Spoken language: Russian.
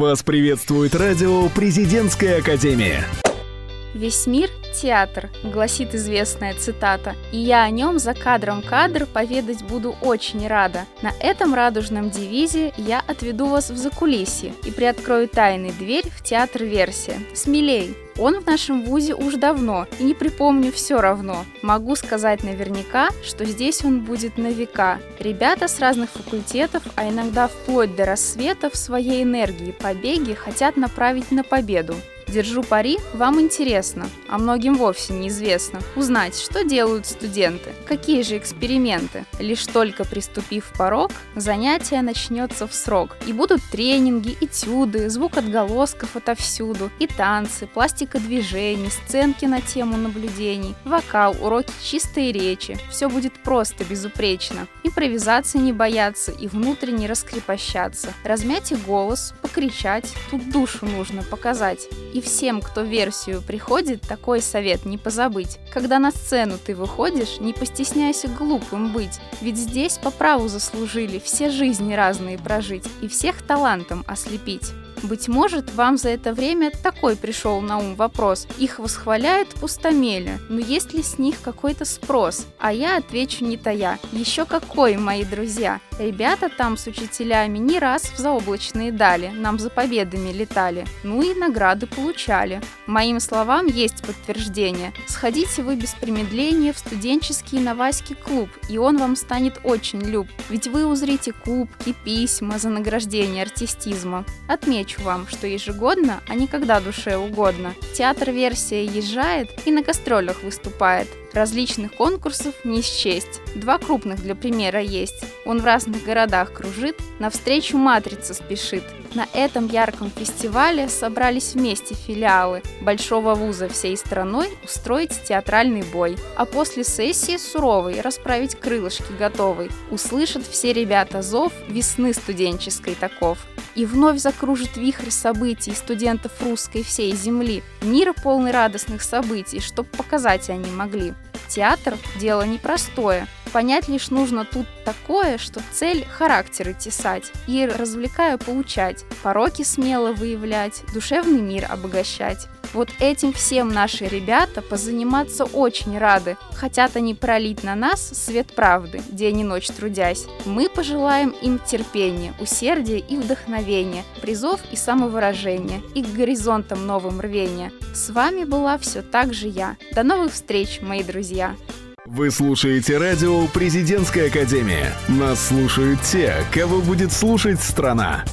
Вас приветствует радио «Президентская академия». «Весь мир – театр», – гласит известная цитата, и я о нем за кадром кадр поведать буду очень рада. На этом радужном девизе я отведу вас в закулисье и приоткрою тайный дверь в театр «Версия». Смелей! Он в нашем вузе уж давно, и не припомню все равно. Могу сказать наверняка, что здесь он будет на века. Ребята с разных факультетов, а иногда вплоть до рассвета в своей энергии побеги хотят направить на победу. Держу пари, вам интересно, а многим вовсе неизвестно, узнать, что делают студенты, какие же эксперименты. Лишь только приступив порог, занятие начнется в срок. И будут тренинги, этюды, звук отголосков отовсюду, и танцы, пластика движений, сценки на тему наблюдений, вокал, уроки чистой речи. Все будет просто безупречно. Импровизации не бояться и внутренне раскрепощаться. Размять и голос, покричать, тут душу нужно показать. И всем, кто версию приходит, такой совет не позабыть. Когда на сцену ты выходишь, не постесняйся глупым быть, ведь здесь по праву заслужили все жизни разные прожить и всех талантом ослепить. Быть может, вам за это время такой пришел на ум вопрос. Их восхваляют пустомели, но есть ли с них какой-то спрос? А я отвечу не тая. Еще какой, мои друзья. Ребята там с учителями не раз в заоблачные дали, нам за победами летали. Ну и награды получали. Моим словам есть подтверждение. Сходите вы без промедления в студенческий Новайский клуб, и он вам станет очень люб. Ведь вы узрите кубки, письма за награждение артистизма. Отмечу, Отмечу вам, что ежегодно, а не когда душе угодно, театр «Версия» езжает и на гастролях выступает. Различных конкурсов не счесть. Два крупных для примера есть. Он в разных городах кружит, навстречу матрица спешит. На этом ярком фестивале собрались вместе филиалы большого вуза всей страной устроить театральный бой. А после сессии суровой расправить крылышки готовый. Услышат все ребята зов весны студенческой таков. И вновь закружит вихрь событий студентов русской всей земли. Мир полный радостных событий, чтоб показать они могли. Театр – дело непростое. Понять лишь нужно тут такое, что цель – характеры тесать и, развлекая, поучать, пороки смело выявлять, душевный мир обогащать. Вот этим всем наши ребята позаниматься очень рады. Хотят они пролить на нас свет правды, день и ночь трудясь. Мы пожелаем им терпения, усердия и вдохновения, призов и самовыражения, и к горизонтам новым рвения. С вами была все так же я. До новых встреч, мои друзья! Вы слушаете радио «Президентская академия». Нас слушают те, кого будет слушать страна.